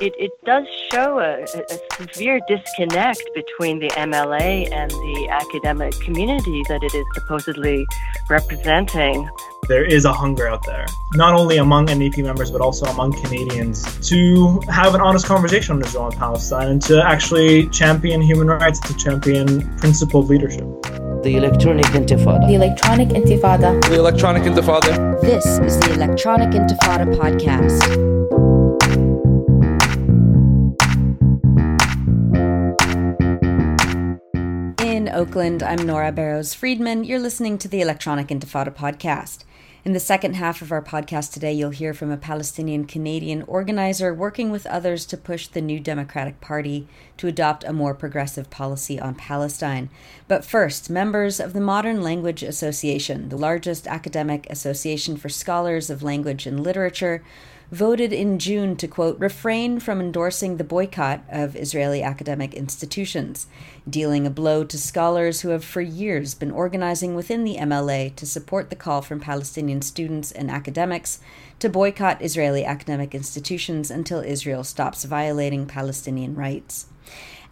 it, it does show a, a, severe disconnect between the MLA and the academic community that it is supposedly representing. There is a hunger out there, not only among NDP members, but also among Canadians, to have an honest conversation on Israel and Palestine and to actually champion human rights, to champion principled leadership. The Electronic Intifada. The Electronic Intifada. The Electronic Intifada. This is the Electronic Intifada podcast. Oakland. I'm Nora Barrows Friedman. You're listening to the Electronic Intifada podcast. In the second half of our podcast today, you'll hear from a Palestinian Canadian organizer working with others to push the New Democratic Party to adopt a more progressive policy on Palestine. But first, members of the Modern Language Association, the largest academic association for scholars of language and literature, voted in June to, quote, refrain from endorsing the boycott of Israeli academic institutions, dealing a blow to scholars who have for years been organizing within the MLA to support the call from Palestinian students and academics to boycott Israeli academic institutions until Israel stops violating Palestinian rights.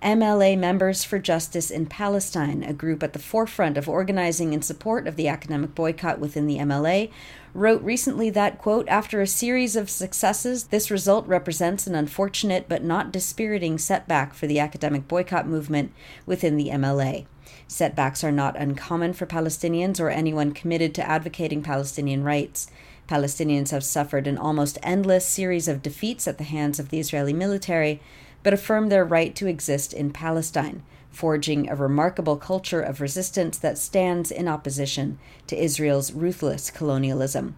MLA Members for Justice in Palestine, a group at the forefront of organizing in support of the academic boycott within the MLA, wrote recently that, quote, after a series of successes, this result represents an unfortunate but not dispiriting setback for the academic boycott movement within the MLA. Setbacks are not uncommon for Palestinians or anyone committed to advocating Palestinian rights. Palestinians have suffered an almost endless series of defeats at the hands of the Israeli military, but affirm their right to exist in Palestine forging a remarkable culture of resistance that stands in opposition to Israel's ruthless colonialism.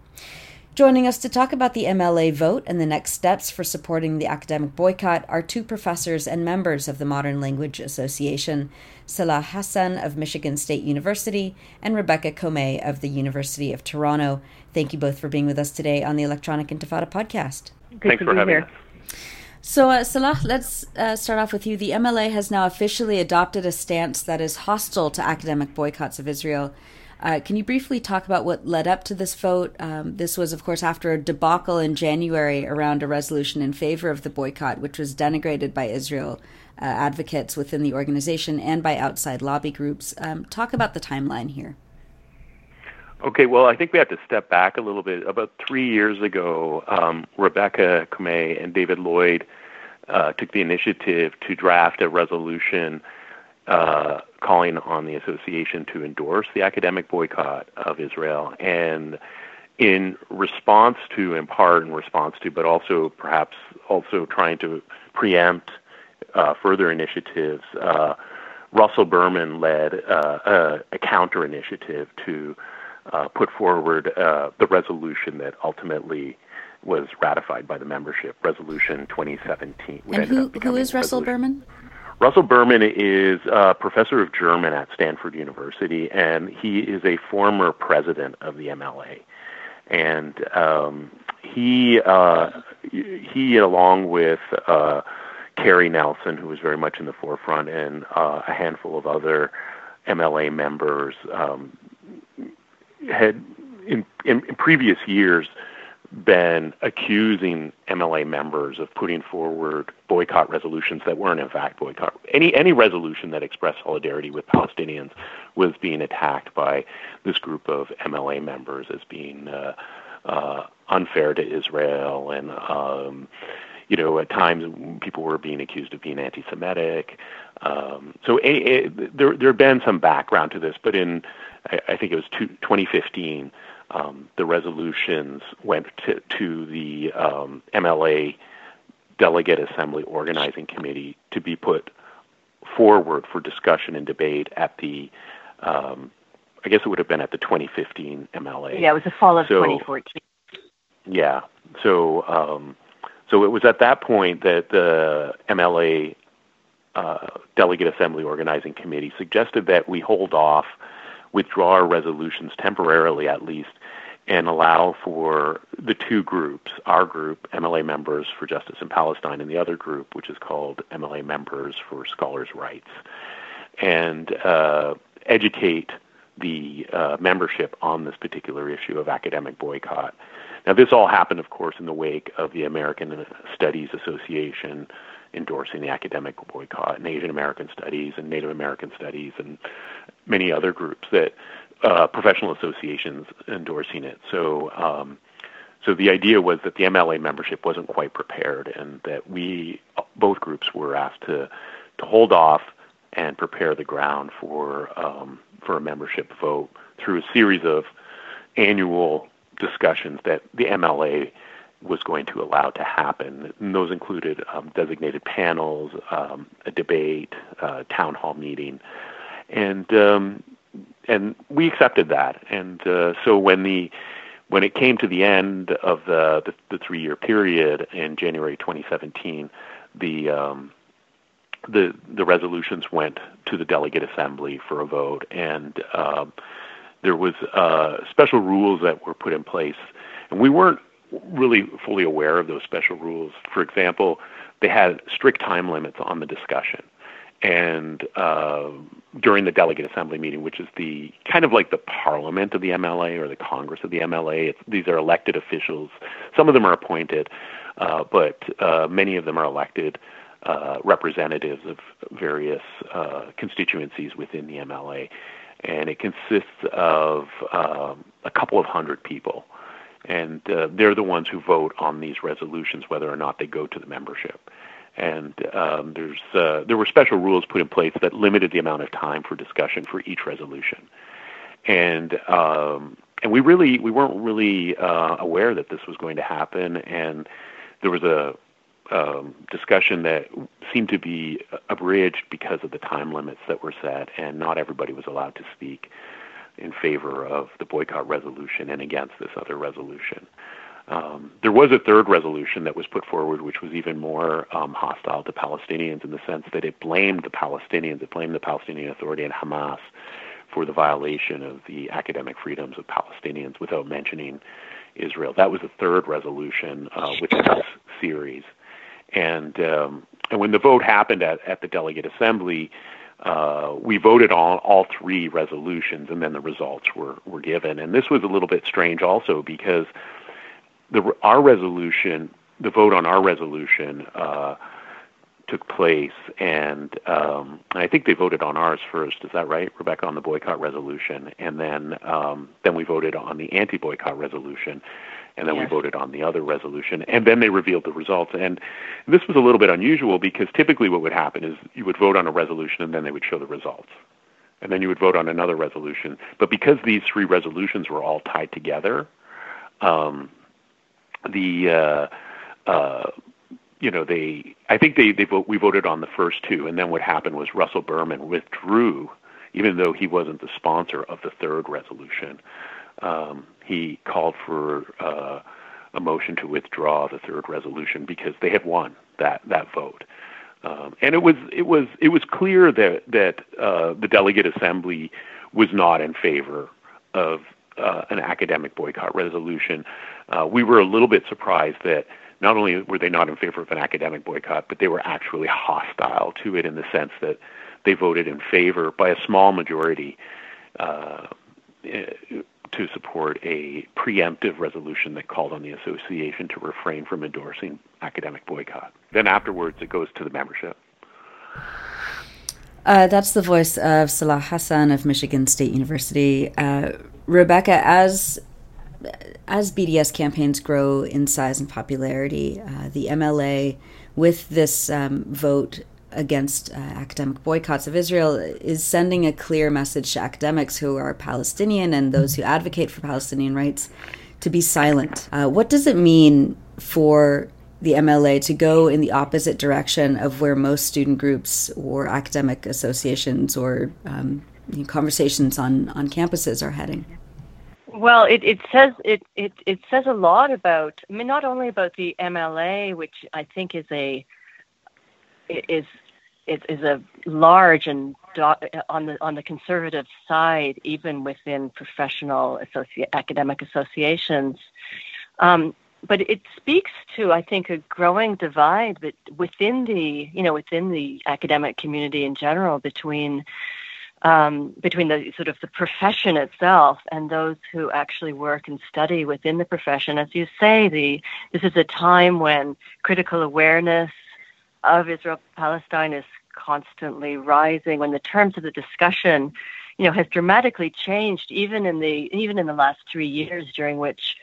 Joining us to talk about the MLA vote and the next steps for supporting the academic boycott are two professors and members of the Modern Language Association, Salah Hassan of Michigan State University and Rebecca Comay of the University of Toronto. Thank you both for being with us today on the Electronic Intifada podcast. Good Thanks for having here. us. So, uh, Salah, let's uh, start off with you. The MLA has now officially adopted a stance that is hostile to academic boycotts of Israel. Uh, can you briefly talk about what led up to this vote? Um, this was, of course, after a debacle in January around a resolution in favor of the boycott, which was denigrated by Israel uh, advocates within the organization and by outside lobby groups. Um, talk about the timeline here. Okay, well, I think we have to step back a little bit. About three years ago, um, Rebecca Comay and David Lloyd uh, took the initiative to draft a resolution uh, calling on the association to endorse the academic boycott of Israel. And in response to, in part in response to, but also perhaps also trying to preempt uh, further initiatives, uh, Russell Berman led uh, a, a counter initiative to uh, put forward uh, the resolution that ultimately was ratified by the membership, Resolution 2017. And who, who is Russell Berman? Russell Berman is a professor of German at Stanford University, and he is a former president of the MLA. And um, he, uh, he, along with uh, Cary Nelson, who was very much in the forefront, and uh, a handful of other MLA members, um, had in, in, in previous years been accusing MLA members of putting forward boycott resolutions that weren't in fact boycott. Any any resolution that expressed solidarity with Palestinians was being attacked by this group of MLA members as being uh, uh, unfair to Israel and. Um, you know, at times people were being accused of being anti-Semitic. Um, so a, a, there there had been some background to this, but in I, I think it was two, 2015, um, the resolutions went to, to the um, MLA Delegate Assembly Organizing Committee to be put forward for discussion and debate at the, um, I guess it would have been at the 2015 MLA. Yeah, it was the fall of so, 2014. Yeah, so um, so it was at that point that the MLA uh, Delegate Assembly Organizing Committee suggested that we hold off withdraw our resolutions temporarily at least and allow for the two groups, our group, MLA Members for Justice in Palestine, and the other group, which is called MLA Members for Scholars' Rights, and uh, educate the uh, membership on this particular issue of academic boycott. Now, this all happened, of course, in the wake of the American Studies Association endorsing the academic boycott, and Asian American Studies and Native American Studies, and many other groups that uh, professional associations endorsing it. So, um, so the idea was that the MLA membership wasn't quite prepared, and that we both groups were asked to to hold off and prepare the ground for um, for a membership vote through a series of annual discussions that the MLA was going to allow to happen. And those included um, designated panels, um, a debate, uh, town hall meeting, and um, and we accepted that. And uh, so when the when it came to the end of the the, the three year period in January 2017, the um, the the resolutions went to the delegate assembly for a vote, and um, there was uh, special rules that were put in place, and we weren't really fully aware of those special rules. For example, they had strict time limits on the discussion. And uh, during the delegate assembly meeting, which is the kind of like the parliament of the MLA or the Congress of the MLA, these are elected officials. Some of them are appointed, uh, but uh, many of them are elected uh, representatives of various uh, constituencies within the MLA. And it consists of um, a couple of hundred people and uh, they're the ones who vote on these resolutions whether or not they go to the membership. And um, there's uh, there were special rules put in place that limited the amount of time for discussion for each resolution, and um, and we really we weren't really uh, aware that this was going to happen, and there was a um, discussion that seemed to be abridged because of the time limits that were set, and not everybody was allowed to speak in favor of the boycott resolution and against this other resolution. Um, there was a third resolution that was put forward, which was even more um, hostile to Palestinians in the sense that it blamed the Palestinians, it blamed the Palestinian Authority and Hamas for the violation of the academic freedoms of Palestinians without mentioning Israel. That was the third resolution uh, within this series. And, um, and when the vote happened at, at the delegate assembly, uh, we voted on all three resolutions, and then the results were, were given. And this was a little bit strange also because the, our resolution, the vote on our resolution, uh, took place, and um, I think they voted on ours first. Is that right, Rebecca, on the boycott resolution, and then um, then we voted on the anti-boycott resolution, and then yes. we voted on the other resolution, and then they revealed the results. And this was a little bit unusual because typically what would happen is you would vote on a resolution, and then they would show the results, and then you would vote on another resolution. But because these three resolutions were all tied together, um, the uh, uh, you know they I think they they vote we voted on the first two, and then what happened was Russell Berman withdrew, even though he wasn't the sponsor of the third resolution um, he called for uh, a motion to withdraw the third resolution because they had won that that vote. Um, and it was it was it was clear that that uh, the delegate assembly was not in favor of uh, an academic boycott resolution. Uh, we were a little bit surprised that not only were they not in favor of an academic boycott, but they were actually hostile to it in the sense that they voted in favor by a small majority uh, to support a preemptive resolution that called on the association to refrain from endorsing academic boycott. Then afterwards, it goes to the membership. Uh, that's the voice of Salah Hassan of Michigan State University. Uh, Rebecca, as as BDS campaigns grow in size and popularity, uh, the MLA, with this um, vote against uh, academic boycotts of Israel is sending a clear message to academics who are Palestinian and those who advocate for Palestinian rights to be silent. Uh, what does it mean for the MLA to go in the opposite direction of where most student groups or academic associations or um, conversations on, on campuses are heading? Well, it, it says it, it, it says a lot about I mean not only about the MLA, which I think is a is is, is a large and do, on the on the conservative side, even within professional associ- academic associations. Um, but it speaks to, I think, a growing divide within the, you know, within the academic community in general between um, between the sort of the profession itself and those who actually work and study within the profession. As you say, the this is a time when critical awareness of Israel Palestine is constantly rising. When the terms of the discussion, you know, has dramatically changed, even in the even in the last three years, during which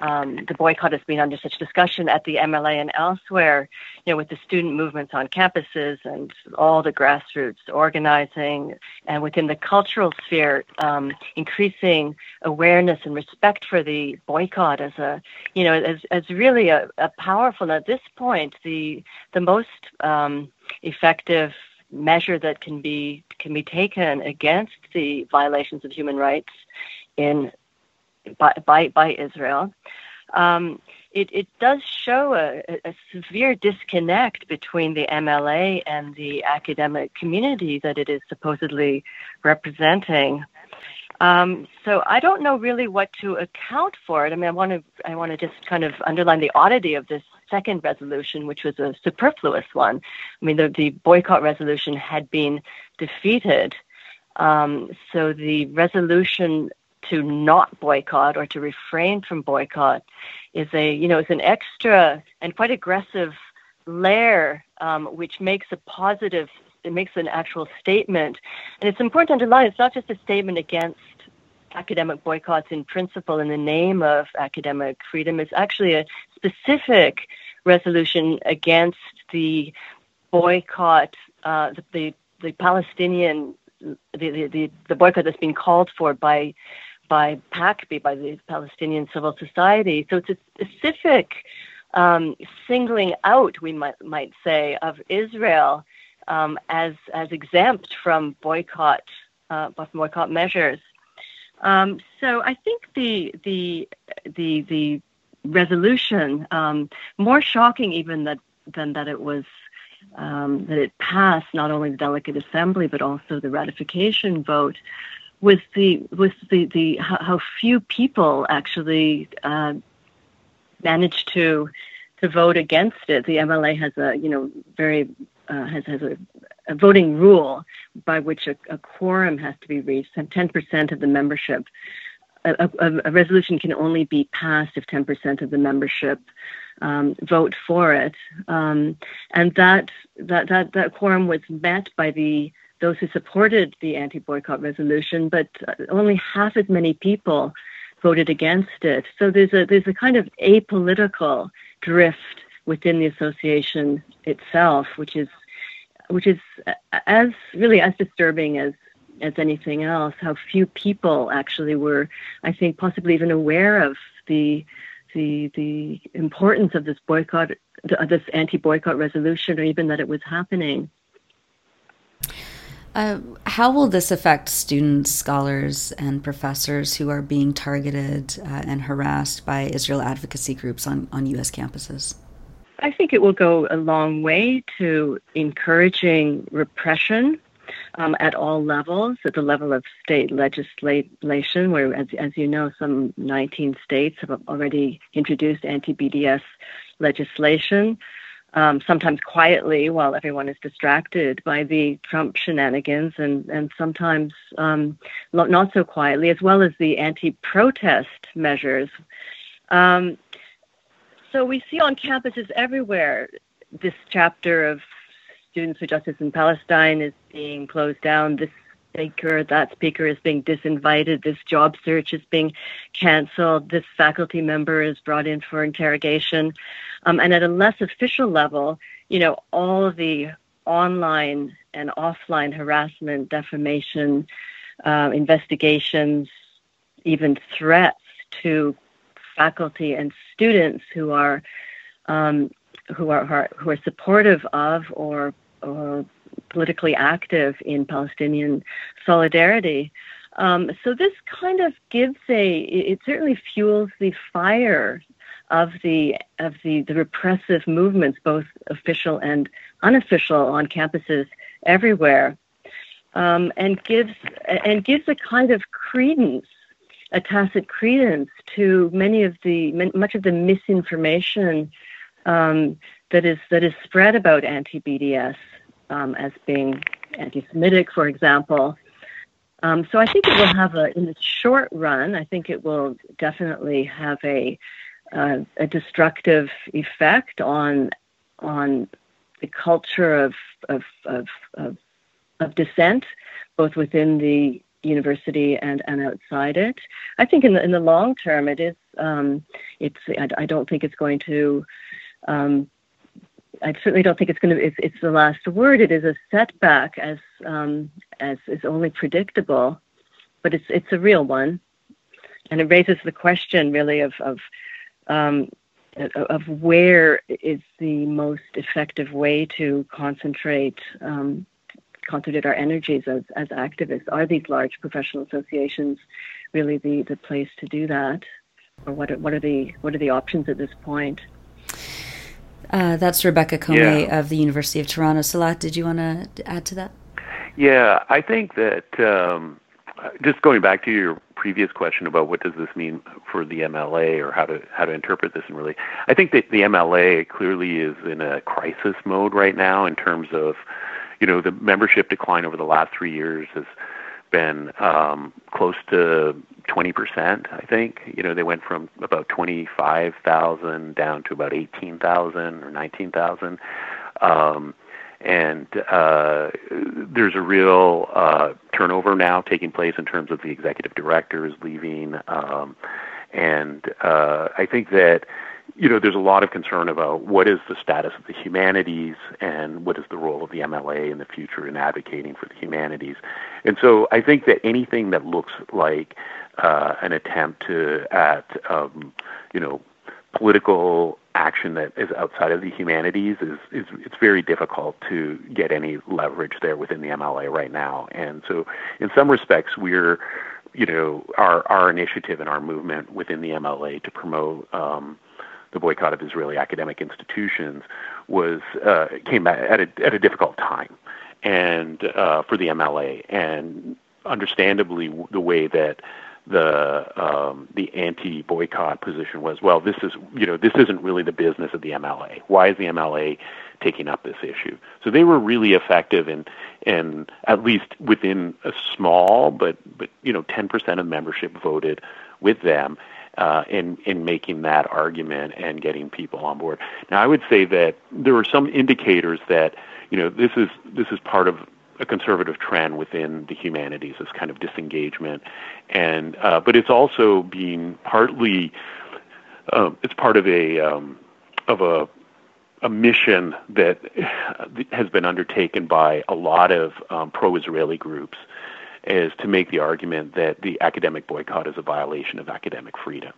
um, the boycott has been under such discussion at the MLA and elsewhere, you know, with the student movements on campuses and all the grassroots organizing, and within the cultural sphere, um, increasing awareness and respect for the boycott as a, you know, as, as really a, a powerful. At this point, the the most um, effective measure that can be can be taken against the violations of human rights in by, by, by Israel, um, it, it does show a, a, severe disconnect between the MLA and the academic community that it is supposedly representing. Um, so I don't know really what to account for it. I mean, I want to I want to just kind of underline the oddity of this second resolution, which was a superfluous one. I mean, the, the boycott resolution had been defeated. Um, so the resolution to not boycott or to refrain from boycott is a you know it's an extra and quite aggressive layer um, which makes a positive it makes an actual statement and it's important to underline it's not just a statement against academic boycotts in principle in the name of academic freedom is actually a specific resolution against the boycott uh, the, the the Palestinian the, the, the boycott that's been called for by by PACBI, by the Palestinian Civil Society. So it's a specific um, singling out, we might might say, of Israel um, as as exempt from boycott uh, boycott measures. Um, so I think the the the the resolution um, more shocking even that than that it was um, that it passed not only the delegate assembly but also the ratification vote with the with the the how, few people actually uh, managed to to vote against it. The MLA has a you know very uh, has has a, a, voting rule by which a, a quorum has to be reached, and 10% of the membership. A, a, resolution can only be passed if 10% of the membership um, vote for it, um, and that that that that quorum was met by the those who supported the anti-boycott resolution, but only half as many people voted against it. So there's a there's a kind of apolitical drift within the association itself, which is which is as really as disturbing as as anything else. How few people actually were, I think, possibly even aware of the the the importance of this boycott, this anti-boycott resolution, or even that it was happening. Uh, how will this affect students, scholars, and professors who are being targeted uh, and harassed by Israel advocacy groups on, on U.S. campuses? I think it will go a long way to encouraging repression um, at all levels, at the level of state legislation, where, as, as you know, some 19 states have already introduced anti BDS legislation um, sometimes quietly while everyone is distracted by the Trump shenanigans, and, and sometimes um, not so quietly, as well as the anti protest measures. Um, so we see on campuses everywhere this chapter of Students for Justice in Palestine is being closed down. This speaker, that speaker is being disinvited. This job search is being canceled. This faculty member is brought in for interrogation. Um, and at a less official level, you know, all of the online and offline harassment, defamation, uh, investigations, even threats to faculty and students who are um, who are who are supportive of or or politically active in Palestinian solidarity. Um, so this kind of gives a it certainly fuels the fire of the of the, the repressive movements, both official and unofficial, on campuses everywhere, um, and gives and gives a kind of credence, a tacit credence to many of the much of the misinformation um, that is that is spread about anti-BDS um, as being anti-Semitic, for example. Um, so I think it will have a, in the short run, I think it will definitely have a, uh, a destructive effect on, on the culture of, of, of, of, of dissent, both within the university and, and outside it. I think in the, in the long term, it is, um, it's, I, I, don't think it's going to, um, I certainly don't think it's going to. It's, it's, the last word. It is a setback, as um, as is only predictable, but it's it's a real one, and it raises the question really of of um, of where is the most effective way to concentrate um, concentrate our energies as as activists. Are these large professional associations really the the place to do that, or what are, what are the what are the options at this point? Uh, that's Rebecca Comay yeah. of the University of Toronto. Salah, did you want to add to that? Yeah, I think that um, just going back to your previous question about what does this mean for the MLA or how to how to interpret this and really, I think that the MLA clearly is in a crisis mode right now in terms of, you know, the membership decline over the last three years has been um, close to 20%, I think. You know, they went from about 25,000 down to about 18,000 or 19,000. Um, and uh, there's a real uh, turnover now taking place in terms of the executive directors leaving. Um, and uh, I think that you know, there's a lot of concern about what is the status of the humanities and what is the role of the MLA in the future in advocating for the humanities. And so I think that anything that looks like uh, an attempt to at um, you know political action that is outside of the humanities is, is it's very difficult to get any leverage there within the MLA right now. And so in some respects we're you know our our initiative and our movement within the MLA to promote um, the boycott of Israeli academic institutions was uh, came at a, at a difficult time, and uh, for the MLA, and understandably the way that the um, the anti-boycott position was well this is you know this isn't really the business of the MLA why is the MLA taking up this issue? So they were really effective in in at least within a small but but you know 10% of membership voted with them uh, in in making that argument and getting people on board. Now I would say that there are some indicators that you know this is this is part of a conservative trend within the humanities, this kind of disengagement, and uh, but it's also being partly uh, it's part of a um, of a a mission that has been undertaken by a lot of um, pro-Israeli groups is to make the argument that the academic boycott is a violation of academic freedom,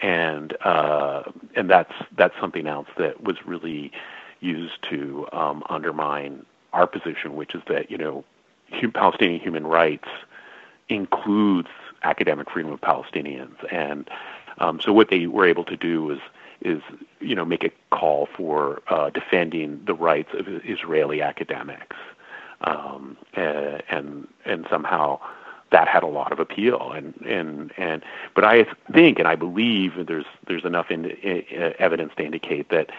and uh, and that's that's something else that was really used to um, undermine our position, which is that you know Palestinian human rights includes academic freedom of Palestinians, and um, so what they were able to do is is you know make a call for uh, defending the rights of Israeli academics, um, and, and somehow that had a lot of appeal and and and but I think and I believe there's there's enough in, in, evidence to indicate that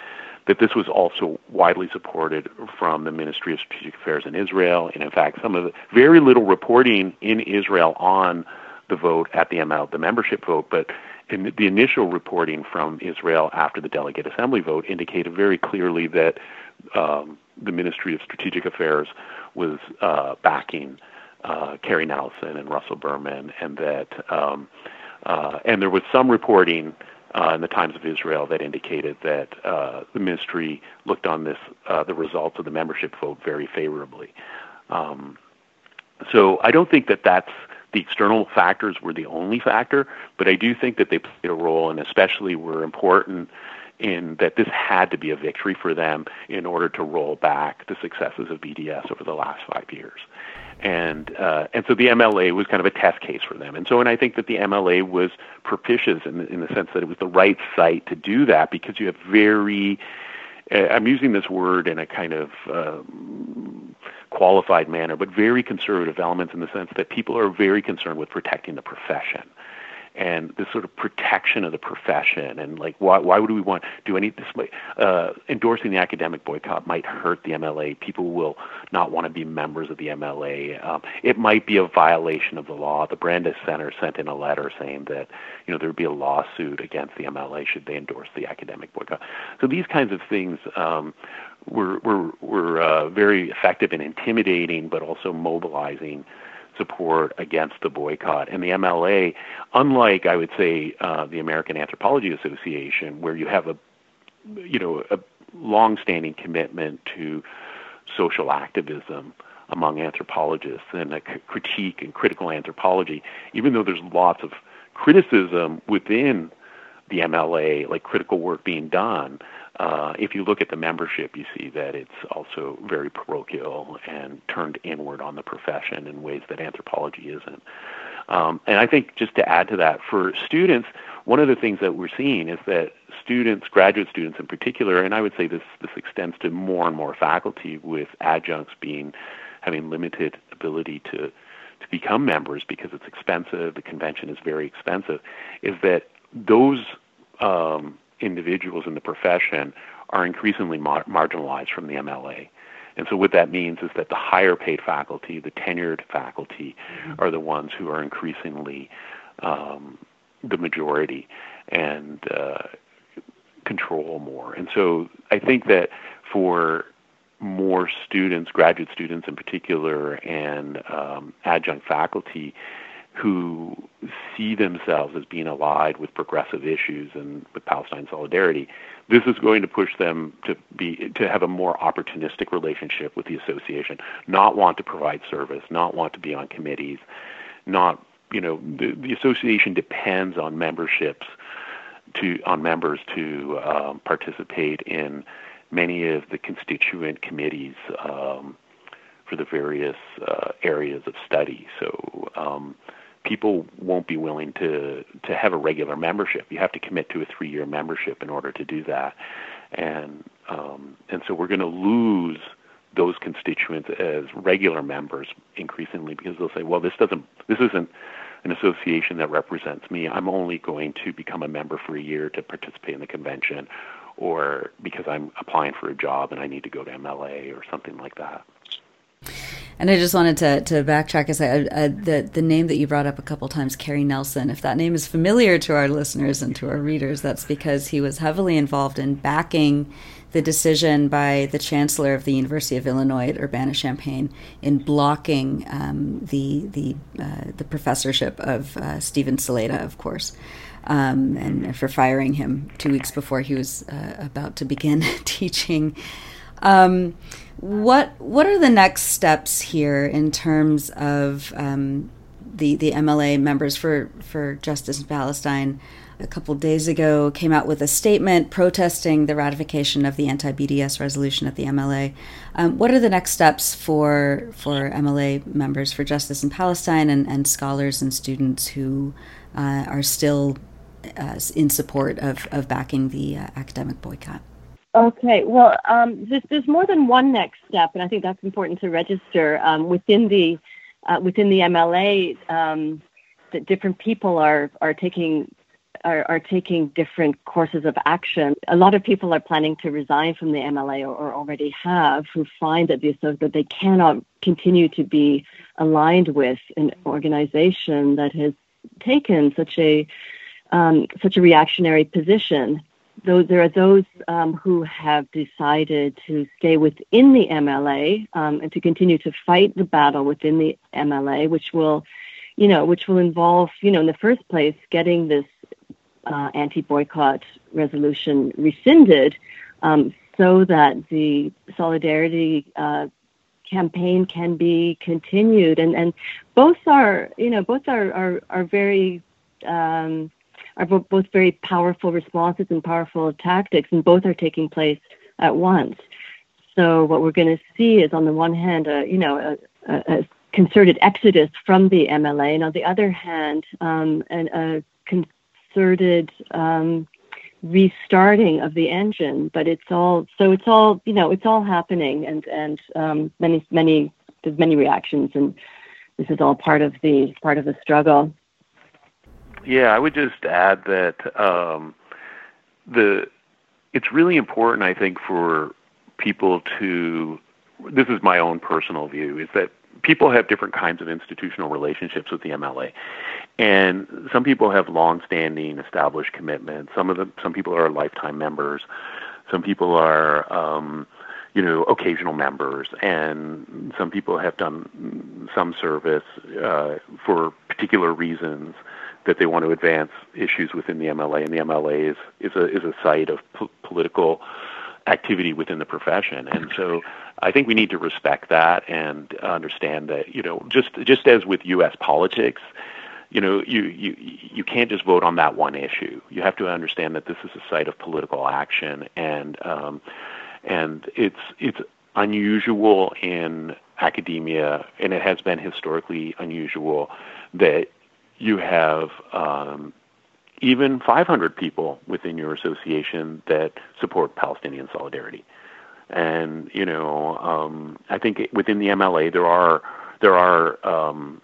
that this was also widely supported from the Ministry of Strategic Affairs in Israel. And in fact, some of the very little reporting in Israel on the vote at the ML, the membership vote, but in the initial reporting from Israel after the delegate assembly vote indicated very clearly that um, the Ministry of Strategic Affairs was uh, backing uh, Cary Nelson and Russell Berman, and that um, uh, and there was some reporting uh, in the Times of Israel that indicated that uh, the ministry looked on this uh, the results of the membership vote very favorably. Um, so I don't think that that's the external factors were the only factor, but I do think that they played a role, and especially were important in that this had to be a victory for them in order to roll back the successes of BDS over the last five years and uh, and so the MLA was kind of a test case for them. And so, and I think that the MLA was propitious in the, in the sense that it was the right site to do that because you have very uh, I'm using this word in a kind of um, qualified manner, but very conservative elements in the sense that people are very concerned with protecting the profession. And this sort of protection of the profession and like why why would we want do any this uh, endorsing the academic boycott might hurt the MLA. People will not want to be members of the MLA. Um, it might be a violation of the law. The Brandeis Center sent in a letter saying that you know there would be a lawsuit against the MLA should they endorse the academic boycott. So these kinds of things. Um, were were were uh, very effective in intimidating, but also mobilizing support against the boycott. And the MLA, unlike I would say uh, the American Anthropology Association, where you have a you know a long-standing commitment to social activism among anthropologists and a critique and critical anthropology, even though there's lots of criticism within the MLA, like critical work being done, uh, if you look at the membership, you see that it's also very parochial and turned inward on the profession in ways that anthropology isn't. Um, and I think just to add to that, for students, one of the things that we're seeing is that students, graduate students in particular, and I would say this this extends to more and more faculty, with adjuncts being having limited ability to to become members because it's expensive. The convention is very expensive. Is that those um, individuals in the profession are increasingly mar- marginalized from the MLA. And so what that means is that the higher paid faculty, the tenured faculty, mm-hmm. are the ones who are increasingly um, the majority and uh, control more. And so I think that for more students, graduate students in particular, and um, adjunct faculty, who see themselves as being allied with progressive issues and with Palestine solidarity, this is going to push them to be to have a more opportunistic relationship with the association, not want to provide service, not want to be on committees, not you know the, the association depends on memberships to on members to um, participate in many of the constituent committees um, for the various uh, areas of study. So um, people won't be willing to to have a regular membership. You have to commit to a three year membership in order to do that, and um, and so we're going to lose those constituents as regular members increasingly because they'll say, well, this doesn't this isn't an association that represents me. I'm only going to become a member for a year to participate in the convention, or because I'm applying for a job and I need to go to MLA or something like that. And I just wanted to, to backtrack and say the the name that you brought up a couple times, Cary Nelson. If that name is familiar to our listeners and to our readers, that's because he was heavily involved in backing the decision by the chancellor of the University of Illinois at Urbana Champaign in blocking um, the the uh, the professorship of uh, Steven Salaita, of course. Um, and for firing him two weeks before he was uh, about to begin teaching. Um, what what are the next steps here in terms of um, the the MLA members for for Justice in Palestine? A couple days ago, came out with a statement protesting the ratification of the anti-BDS resolution at the MLA. Um, what are the next steps for for MLA members for Justice in Palestine and, and scholars and students who uh, are still uh, in support of, of backing the uh, academic boycott? Okay, well, um, there's, there's more than one next step, and I think that's important to register um, within the uh, within the MLA. Um, that different people are are taking are, are taking different courses of action. A lot of people are planning to resign from the MLA or, or already have, who find that the that they cannot continue to be aligned with an organization that has taken such a um, such a reactionary position those, there are those um, who have decided to stay within the MLA um, and to continue to fight the battle within the MLA, which will, you know, which will involve, you know, in the first place, getting this uh, anti-boycott resolution rescinded, um, so that the solidarity uh, campaign can be continued. And and both are, you know, both are are, are very um, are both very powerful responses and powerful tactics, and both are taking place at once. So what we're going to see is, on the one hand, a, you know, a, a concerted exodus from the MLA, and on the other hand, um, a concerted um, restarting of the engine. But it's all so it's all you know it's all happening, and and um, many many there's many reactions, and this is all part of the part of the struggle. Yeah, I would just add that um, the it's really important, I think, for people to. This is my own personal view: is that people have different kinds of institutional relationships with the MLA, and some people have long-standing, established commitments. Some of them, some people are lifetime members. Some people are, um, you know, occasional members, and some people have done some service uh, for particular reasons that they want to advance issues within the MLA, and the MLA is is a is a site of political activity within the profession, and so I think we need to respect that and understand that you know just just as with U.S. politics, you know you you you can't just vote on that one issue. You have to understand that this is a site of political action, and um, and it's it's unusual in academia, and it has been historically unusual that you have um, even 500 people within your association that support Palestinian solidarity. And you know, um, I think within the MLA there are there are um,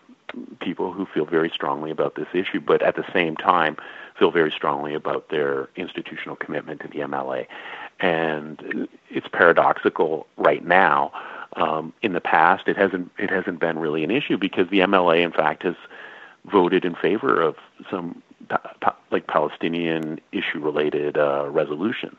people who feel very strongly about this issue, but at the same time feel very strongly about their institutional commitment to the MLA. And it's paradoxical right now. Um, in the past, it hasn't it hasn't been really an issue because the MLA, in fact, has voted in favor of some pa- pa- like Palestinian issue related uh, resolutions.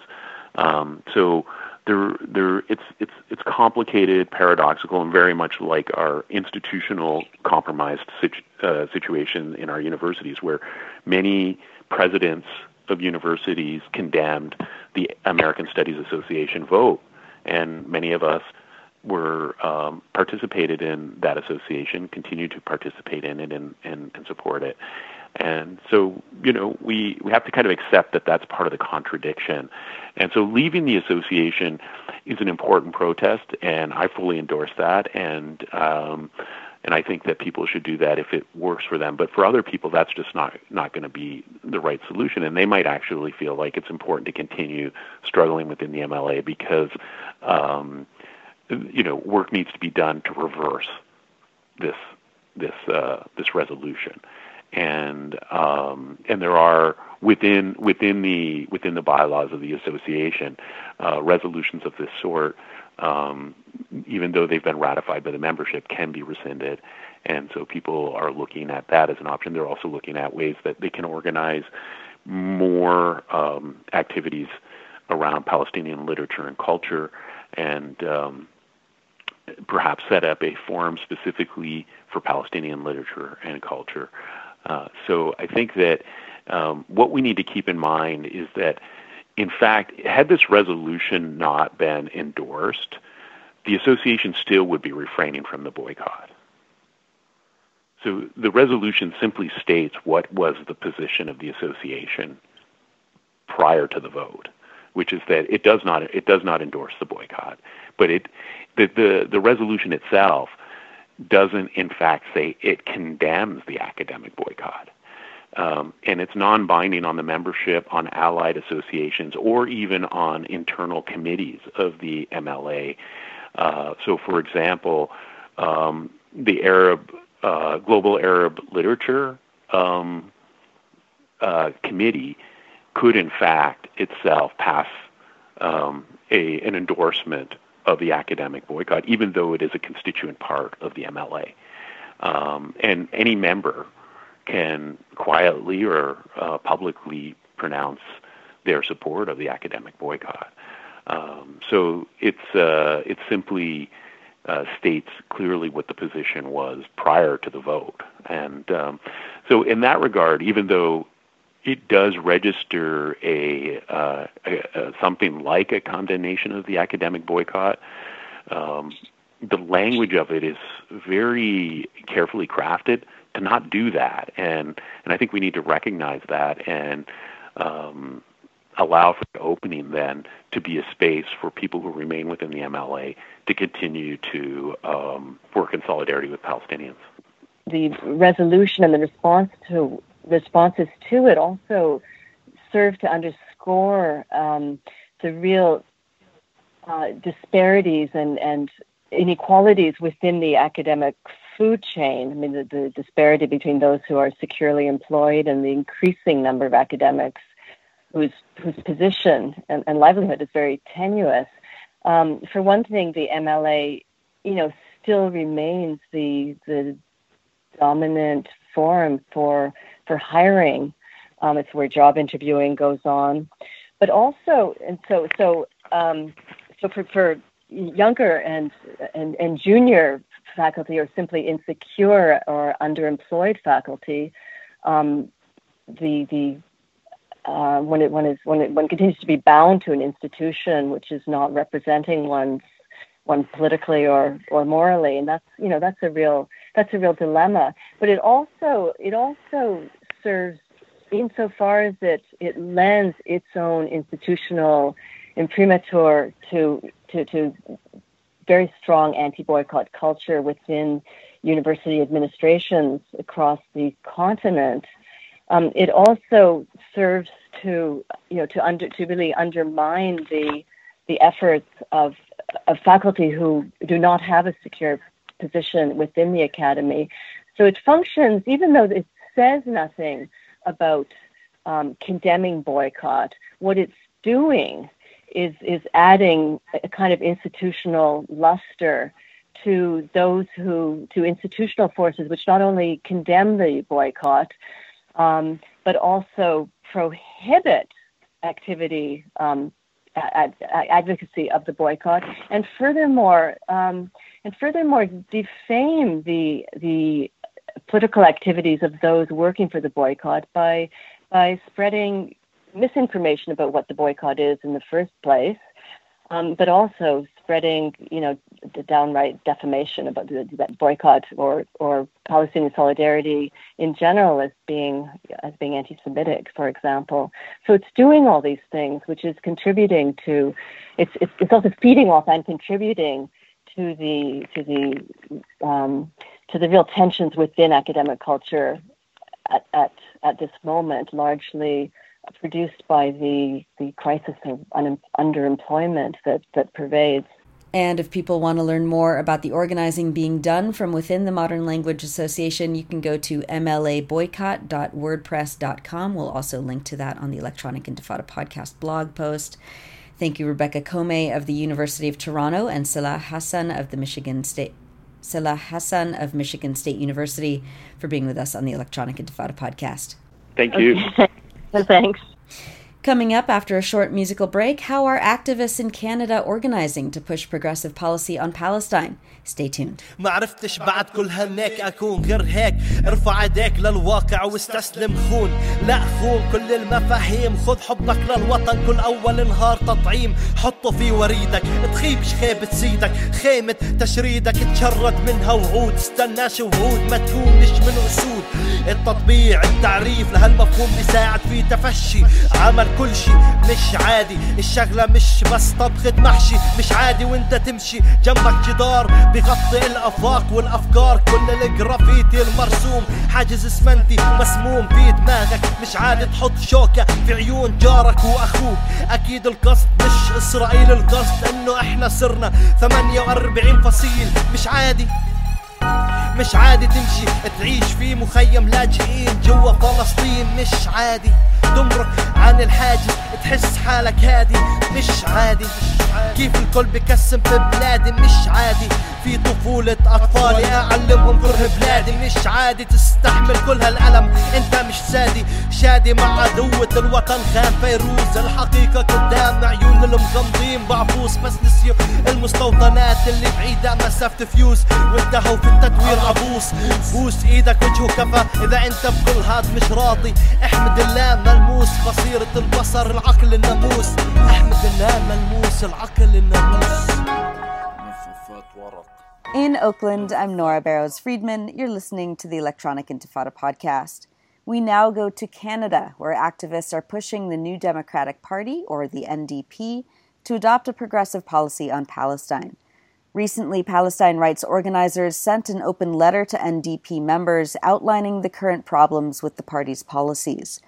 Um, so there, there, it's it's it's complicated, paradoxical, and very much like our institutional compromised situ- uh, situation in our universities, where many presidents of universities condemned the American Studies Association vote, and many of us were um, participated in that association, continue to participate in it and, and, and support it. And so, you know, we, we have to kind of accept that that's part of the contradiction. And so leaving the association is an important protest, and I fully endorse that. And, um, and I think that people should do that if it works for them. But for other people, that's just not, not going to be the right solution. And they might actually feel like it's important to continue struggling within the MLA because, um, you know, work needs to be done to reverse this this uh, this resolution, and um, and there are within within the within the bylaws of the association uh, resolutions of this sort, um, even though they've been ratified by the membership, can be rescinded, and so people are looking at that as an option. They're also looking at ways that they can organize more um, activities around Palestinian literature and culture, and um, perhaps set up a forum specifically for Palestinian literature and culture. Uh, so I think that um, what we need to keep in mind is that, in fact, had this resolution not been endorsed, the association still would be refraining from the boycott. So the resolution simply states what was the position of the association prior to the vote, which is that it does not it does not endorse the boycott, but it the, the, the resolution itself doesn't, in fact, say it condemns the academic boycott. Um, and it's non binding on the membership, on allied associations, or even on internal committees of the MLA. Uh, so, for example, um, the Arab uh, Global Arab Literature um, uh, Committee could, in fact, itself pass um, a, an endorsement of the academic boycott, even though it is a constituent part of the MLA. Um, and any member can quietly or uh, publicly pronounce their support of the academic boycott. Um, so it's uh, it simply uh, states clearly what the position was prior to the vote, and um, so in that regard, even though it does register a, uh, a, a, something like a condemnation of the academic boycott. Um, the language of it is very carefully crafted to not do that, and and I think we need to recognize that and um, allow for the opening then to be a space for people who remain within the MLA to continue to um, work in solidarity with Palestinians. The resolution and the response to responses to it also serve to underscore um, the real uh, disparities and, and inequalities within the academic food chain. I mean, the, the disparity between those who are securely employed and the increasing number of academics whose whose position and, and livelihood is very tenuous. Um, for one thing, the MLA, you know, still remains the the dominant forum for for hiring. Um, it's where job interviewing goes on, but also, and so so um, so for, for younger and, and and junior faculty or simply insecure or underemployed faculty, um, the the uh, when it when is when it it continues to be bound to an institution which is not representing one's one politically or or morally, and that's you know that's a real that's a real dilemma. But it also it also serves insofar as it it lends its own institutional imprimatur to to to very strong anti-boycott culture within university administrations across the continent. Um, it also serves to you know to under to really undermine the the efforts of of faculty who do not have a secure position within the academy. So it functions, even though it says nothing about um, condemning boycott, what it's doing is, is adding a kind of institutional luster to those who, to institutional forces which not only condemn the boycott, um, but also prohibit activity um, ad- advocacy of the boycott, and furthermore, um, and furthermore, defame the the political activities of those working for the boycott by by spreading misinformation about what the boycott is in the first place, um, but also spreading, you know, the downright defamation about the, that boycott or or Palestinian solidarity in general as being as being anti-Semitic, for example. So it's doing all these things, which is contributing to, it's it's, it's also feeding off and contributing to the to the um, to the real tensions within academic culture at at, at this moment, largely produced by the, the crisis of un- underemployment that, that pervades. And if people want to learn more about the organizing being done from within the Modern Language Association, you can go to mlaboycott.wordpress.com. We'll also link to that on the Electronic Intifada podcast blog post. Thank you, Rebecca Comay of the University of Toronto and Salah Hassan of the Michigan State Salah Hassan of Michigan State University for being with us on the Electronic Intifada podcast. Thank you. Thanks. Coming up after a short musical break, how are activists in Canada organizing to push progressive policy on Palestine? Stay tuned. ما عرفتش بعد كل هالنيك اكون غير هيك ارفع ايديك للواقع واستسلم خون لا خون كل المفاهيم خذ حبك للوطن كل اول نهار تطعيم حطه في وريدك تخيبش خيبة سيدك خيمة تشريدك تشرد منها وعود استناش وعود ما تكونش من اسود التطبيع التعريف لهالمفهوم بيساعد في تفشي عمل كل شي مش عادي. الشغلة مش بس طبخة محشي مش عادي وانت تمشي جنبك جدار بغطي الأفاق والأفكار. كل الجرافيتي المرسوم حاجز اسمنتي مسموم في دماغك. مش عادي تحط شوكة في عيون جارك وأخوك. أكيد القصد مش إسرائيل القصد إنه إحنا صرنا 48 فصيل. مش عادي مش عادي تمشي تعيش في مخيم لاجئين جوا فلسطين. مش عادي. تمرق عن الحاجز تحس حالك هادي مش عادي. كيف الكل بكسم في بلادي؟ مش عادي. في طفولة أطفالي أعلمهم كره بلادي. مش عادي تستحمل كل هالألم. أنت مش سادي. شادي مع عدوة الوطن. خان فيروز الحقيقة قدام. عيون المغمضين بعبوس بس نسيوا المستوطنات. اللي بعيدة مسافة فيوز. وانتهوا في التدوير عبوس. بوس إيدك وجهه كفى. إذا أنت بكل هاد مش راضي احمد الله ملموس بصيرة البصر العقل الناموس احمد الله ملموس العقل الناموس In Oakland, I'm Nora Barrows Friedman. You're listening to the Electronic Intifada podcast. We now go to Canada, where activists are pushing the New Democratic Party, or the NDP, to adopt a progressive policy on Palestine. Recently, Palestine rights organizers sent an open letter to NDP members outlining the current problems with the party's policies.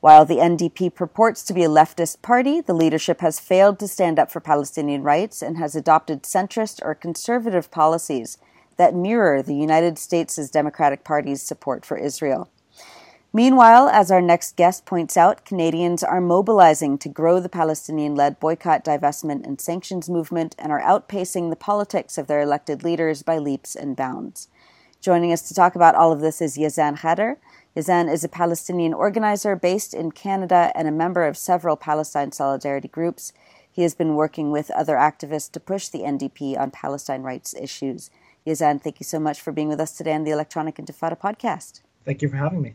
While the NDP purports to be a leftist party, the leadership has failed to stand up for Palestinian rights and has adopted centrist or conservative policies that mirror the United States' Democratic Party's support for Israel. Meanwhile, as our next guest points out, Canadians are mobilizing to grow the Palestinian led boycott, divestment, and sanctions movement and are outpacing the politics of their elected leaders by leaps and bounds. Joining us to talk about all of this is Yazan Khader. Yazan is a Palestinian organizer based in Canada and a member of several Palestine solidarity groups. He has been working with other activists to push the NDP on Palestine rights issues. Yazan, thank you so much for being with us today on the Electronic Intifada podcast. Thank you for having me.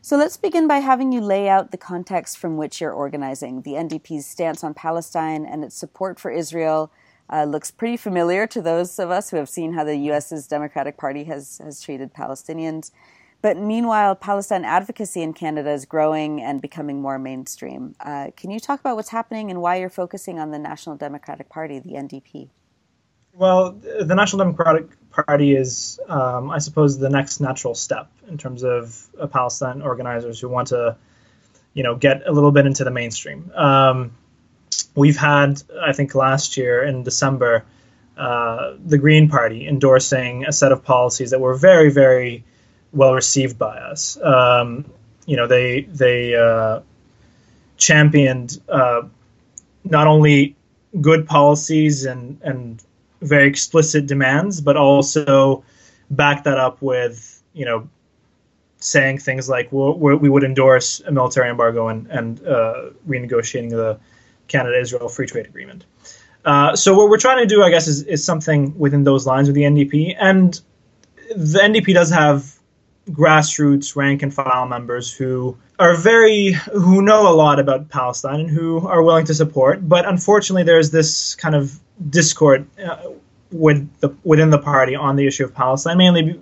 So let's begin by having you lay out the context from which you're organizing. The NDP's stance on Palestine and its support for Israel uh, looks pretty familiar to those of us who have seen how the U.S.'s Democratic Party has, has treated Palestinians. But meanwhile, Palestine advocacy in Canada is growing and becoming more mainstream. Uh, can you talk about what's happening and why you're focusing on the National Democratic Party, the NDP? Well, the National Democratic Party is, um, I suppose, the next natural step in terms of uh, Palestine organizers who want to, you know, get a little bit into the mainstream. Um, we've had, I think, last year in December, uh, the Green Party endorsing a set of policies that were very, very well received by us. Um, you know, they they uh, championed uh, not only good policies and and very explicit demands, but also backed that up with you know saying things like we we would endorse a military embargo and and uh, renegotiating the Canada-Israel Free Trade Agreement. Uh, so what we're trying to do, I guess, is, is something within those lines with the NDP, and the NDP does have grassroots rank and file members who are very who know a lot about Palestine and who are willing to support. But unfortunately, there's this kind of discord uh, with the within the party on the issue of Palestine, mainly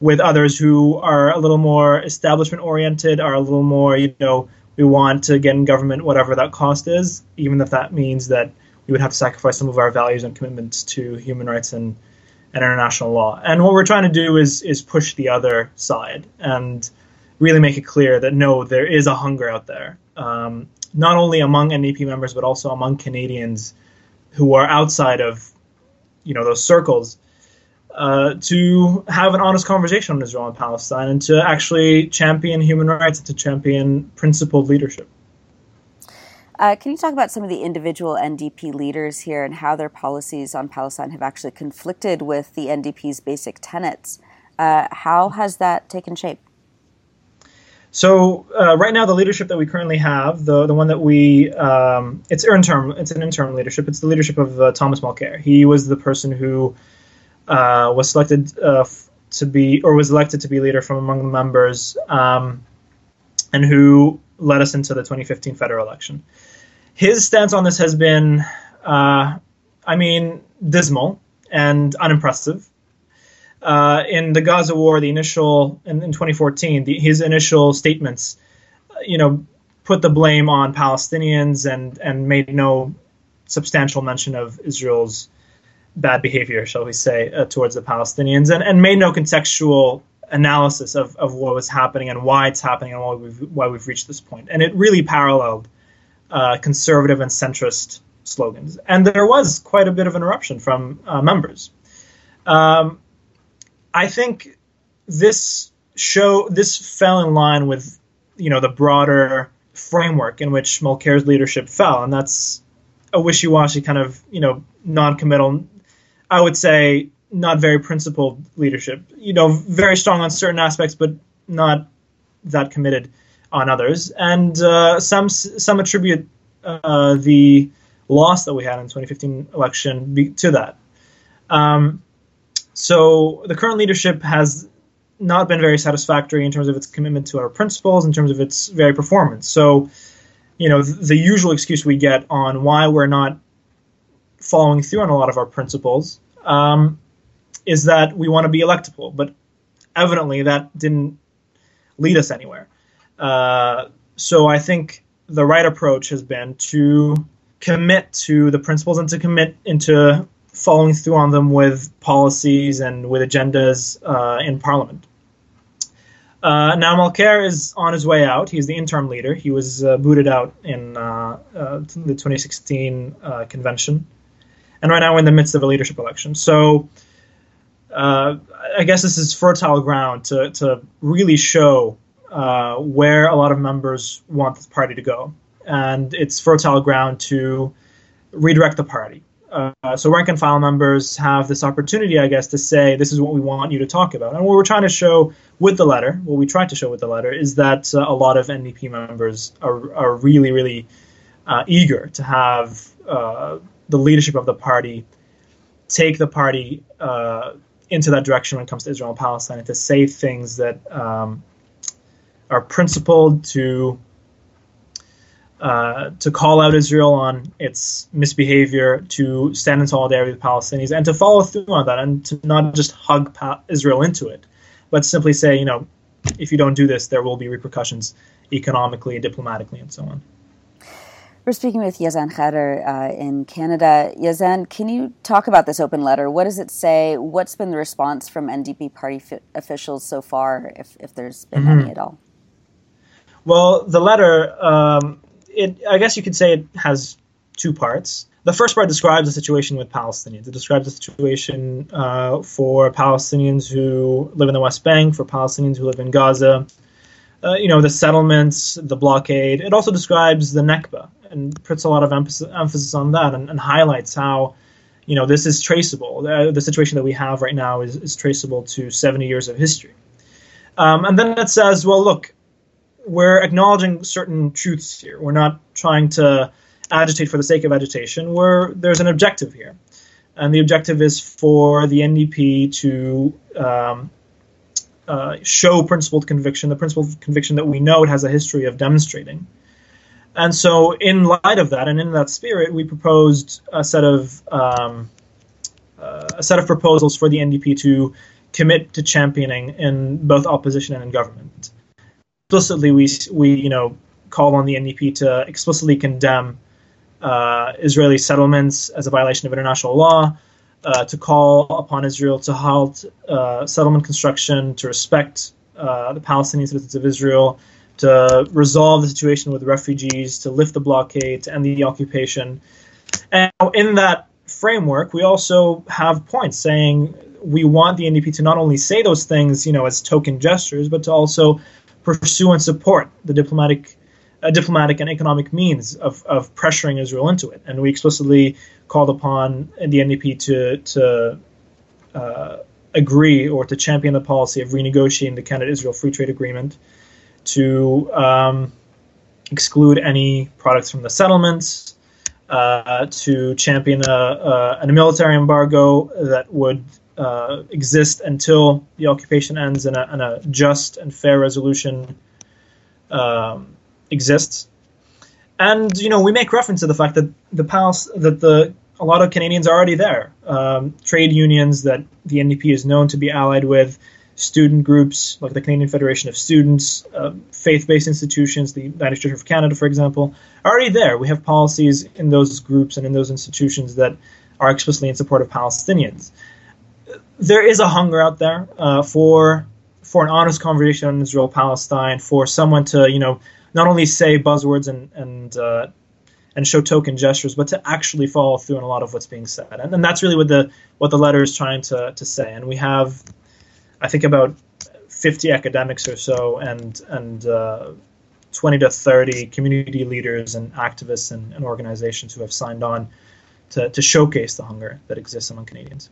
with others who are a little more establishment oriented, are a little more you know we want to get in government whatever that cost is, even if that means that we would have to sacrifice some of our values and commitments to human rights and and international law. And what we're trying to do is is push the other side and really make it clear that no, there is a hunger out there, um, not only among NDP members but also among Canadians who are outside of you know those circles. Uh, to have an honest conversation on Israel and Palestine and to actually champion human rights and to champion principled leadership. Uh, can you talk about some of the individual NDP leaders here and how their policies on Palestine have actually conflicted with the NDP's basic tenets? Uh, how has that taken shape? So uh, right now, the leadership that we currently have, the the one that we, um, it's interim, it's an interim leadership. It's the leadership of uh, Thomas Mulcair. He was the person who uh, was selected uh, to be, or was elected to be leader from among the members, um, and who led us into the 2015 federal election his stance on this has been, uh, I mean, dismal and unimpressive. Uh, in the Gaza war, the initial in, in 2014, the, his initial statements, uh, you know, put the blame on Palestinians and and made no substantial mention of Israel's bad behavior, shall we say, uh, towards the Palestinians, and, and made no contextual analysis of, of what was happening and why it's happening and why we've why we've reached this point. And it really paralleled uh, conservative and centrist slogans. And there was quite a bit of an eruption from uh, members. Um, I think this show this fell in line with you know the broader framework in which Mulcair's leadership fell, and that's a wishy-washy kind of you know non-committal. I would say not very principled leadership. You know, very strong on certain aspects, but not that committed on others, and uh, some some attribute uh, the loss that we had in 2015 election be, to that. Um, so the current leadership has not been very satisfactory in terms of its commitment to our principles, in terms of its very performance. So, you know, the, the usual excuse we get on why we're not following through on a lot of our principles um, is that we want to be electable, but evidently that didn't lead us anywhere. Uh, so I think the right approach has been to commit to the principles and to commit into following through on them with policies and with agendas uh, in Parliament. Uh, now Mulcair is on his way out. He's the interim leader. He was uh, booted out in uh, uh, the 2016 uh, convention, and right now we're in the midst of a leadership election. So I guess this is fertile ground to to really show uh, where a lot of members want this party to go, and it's fertile ground to redirect the party. Uh, so rank and file members have this opportunity, I guess, to say this is what we want you to talk about. And what we're trying to show with the letter, what we tried to show with the letter, is that uh, a lot of NDP members are, are really, really uh, eager to have uh, the leadership of the party take the party uh, into that direction when it comes to Israel and Palestine, and to say things that um, are principled to uh, to call out Israel on its misbehavior, to stand in solidarity with Palestinians, and to follow through on that, and to not just hug pa- Israel into it, but simply say, you know, if you don't do this, there will be repercussions economically, diplomatically, and so on. We're speaking with Yazan Khader uh, in Canada. Yazan, can you talk about this open letter? What does it say? What's been the response from NDP party fi- officials so far, if, if there's been mm-hmm. any at all? Well, the letter um, it, I guess you could say it has two parts. The first part describes the situation with Palestinians. It describes the situation uh, for Palestinians who live in the West Bank, for Palestinians who live in Gaza, uh, you know, the settlements, the blockade. It also describes the Nakba and puts a lot of emphasis, on that and, and highlights how, you know, this is traceable. The situation that we have right now is, is traceable to 70 years of history. Um, and then it says, well, look, we're acknowledging certain truths here. We're not trying to agitate for the sake of agitation. We're, there's an objective here. And the objective is for the NDP to um, uh, show principled conviction, the principled conviction that we know it has a history of demonstrating. And so, in light of that, and in that spirit, we proposed a set of um, uh, a set of proposals for the NDP to commit to championing in both opposition and in government explicitly we we you know call on the NDP to explicitly condemn uh, Israeli settlements as a violation of international law, uh, to call upon Israel to halt uh, settlement construction, to respect uh, the Palestinian citizens of Israel, to resolve the situation with refugees, to lift the blockade, to end the occupation. And in that framework, we also have points saying we want the NDP to not only say those things, you know, as token gestures, but to also pursue and support the diplomatic uh, diplomatic and economic means of, of pressuring Israel into it. And we explicitly called upon the NDP to to uh, agree or to champion the policy of renegotiating the Canada-Israel Free Trade Agreement, to um, exclude any products from the settlements, uh, to champion a, a, a military embargo that would uh, exist until the occupation ends and a, and a just and fair resolution um, exists. And you know, we make reference to the fact that the palace that the a lot of Canadians are already there. Um, trade unions that the NDP is known to be allied with, student groups like the Canadian Federation of Students, uh, faith-based institutions, the United Church of Canada, for example, are already there. We have policies in those groups and in those institutions that are explicitly in support of Palestinians there is a hunger out there uh, for for an honest conversation on Israel Palestine, for someone to you know not only say buzzwords and and uh, and show token gestures, but to actually follow through on a lot of what's being said, and, and that's really what the what the letter is trying to to say. And we have, I think, about fifty academics or so, and and uh, 20 to 30 community leaders and activists and, and organizations who have signed on to, to showcase the hunger that exists among Canadians.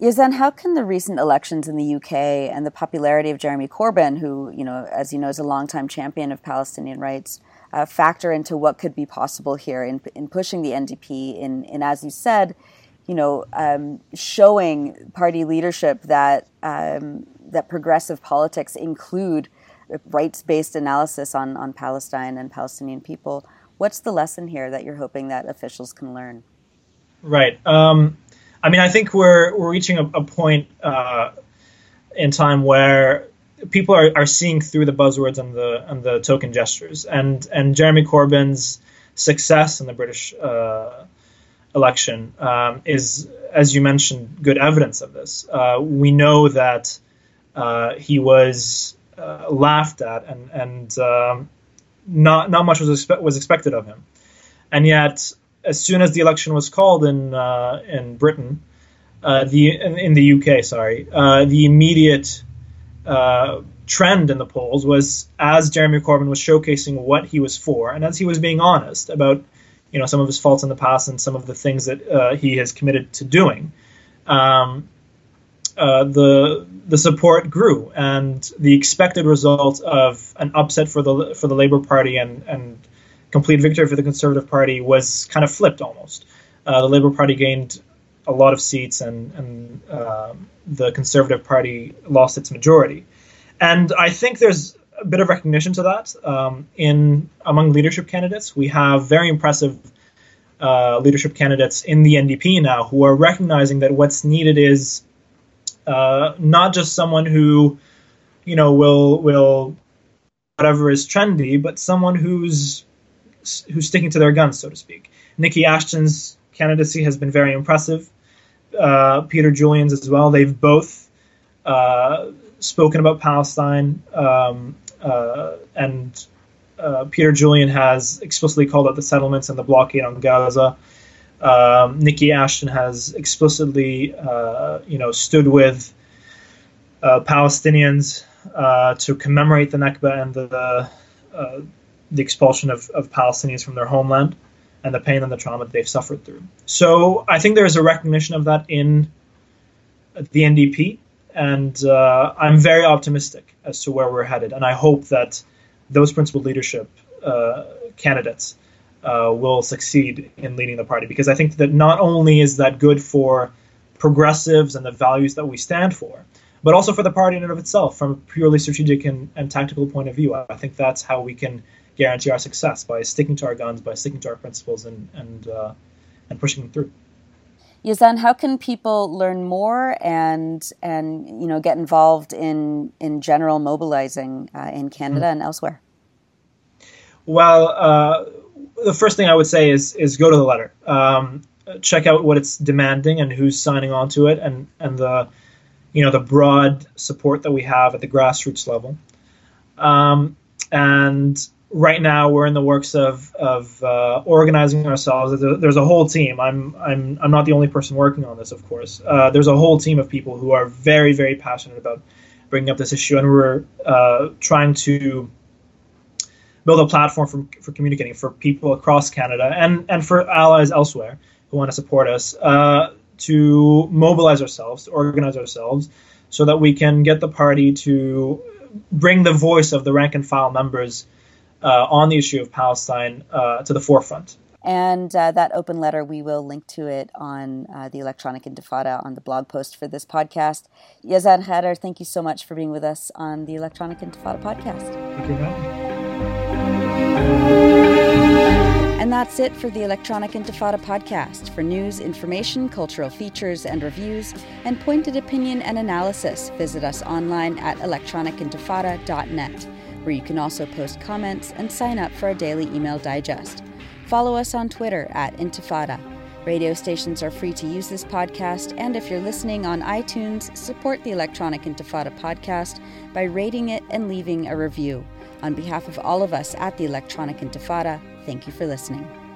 Yazan, how can the recent elections in the UK and the popularity of Jeremy Corbyn, who, you know, as you know, is a longtime champion of Palestinian rights, uh, factor into what could be possible here in, in pushing the NDP in, in, as you said, you know, um, showing party leadership that um, that progressive politics include rights-based analysis on, on Palestine and Palestinian people. What's the lesson here that you're hoping that officials can learn? Right. Um, I mean, I think we're we're reaching a, a point uh, in time where people are, are seeing through the buzzwords and the and the token gestures, and and Jeremy Corbyn's success in the British uh, election um, is, as you mentioned, good evidence of this. Uh, we know that uh, he was uh, laughed at, and and um, not not much was expe- was expected of him, and yet as soon as the election was called in uh, in Britain, uh, the in, in, the UK, sorry, uh, the immediate uh, trend in the polls was as Jeremy Corbyn was showcasing what he was for, and as he was being honest about you know some of his faults in the past and some of the things that uh, he has committed to doing. Um, uh, the the support grew, and the expected result of an upset for the for the Labour Party and and complete victory for the Conservative Party was kind of flipped almost. Uh, the Labour Party gained a lot of seats, and and uh, the Conservative Party lost its majority. And I think there's a bit of recognition to that um, in among leadership candidates. We have very impressive uh, leadership candidates in the NDP now who are recognizing that what's needed is uh, not just someone who, you know, will will whatever is trendy, but someone who's who's sticking to their guns, so to speak. Niki Ashton's candidacy has been very impressive. Uh, Peter Julian's as well. They've both uh, spoken about Palestine, um, uh, and uh, Peter Julian has explicitly called out the settlements and the blockade on Gaza. Um, Niki Ashton has explicitly, uh, you know, stood with uh, Palestinians to commemorate the Nakba and the uh, the expulsion of, of Palestinians from their homeland and the pain and the trauma that they've suffered through. So I think there is a recognition of that in the NDP, and uh, I'm very optimistic as to where we're headed. And I hope that those principal leadership uh, candidates uh, will succeed in leading the party because I think that not only is that good for progressives and the values that we stand for, but also for the party in and of itself from a purely strategic and, and tactical point of view. I think that's how we can guarantee our success by sticking to our guns, by sticking to our principles, and and uh, and pushing them through. Yazan, how can people learn more and and you know get involved in in general mobilizing uh, in Canada mm-hmm. and elsewhere? Well, uh, the first thing I would say is is go to the letter, um, check out what it's demanding and who's signing on to it, and and the you know the broad support that we have at the grassroots level, um, and right now we're in the works of of uh, organizing ourselves. There's a whole team. I'm I'm I'm not the only person working on this, of course. Uh, there's a whole team of people who are very very passionate about bringing up this issue, and we're uh, trying to build a platform for, for communicating for people across Canada and and for allies elsewhere who want to support us uh, to mobilize ourselves, to organize ourselves, so that we can get the party to bring the voice of the rank and file members uh, on the issue of Palestine uh, to the forefront. And uh, that open letter, we will link to it on uh, the Electronic Intifada on the blog post for this podcast. Yazan Khader, thank you so much for being with us on the Electronic Intifada podcast. Thank you, And that's it for the Electronic Intifada podcast. For news, information, cultural features and reviews, and pointed opinion and analysis, visit us online at electronicintifada.net where you can also post comments and sign up for a daily email digest. Follow us on Twitter at Intifada. Radio stations are free to use this podcast, and if you're listening on iTunes, support the Electronic Intifada podcast by rating it and leaving a review. On behalf of all of us at the Electronic Intifada, thank you for listening.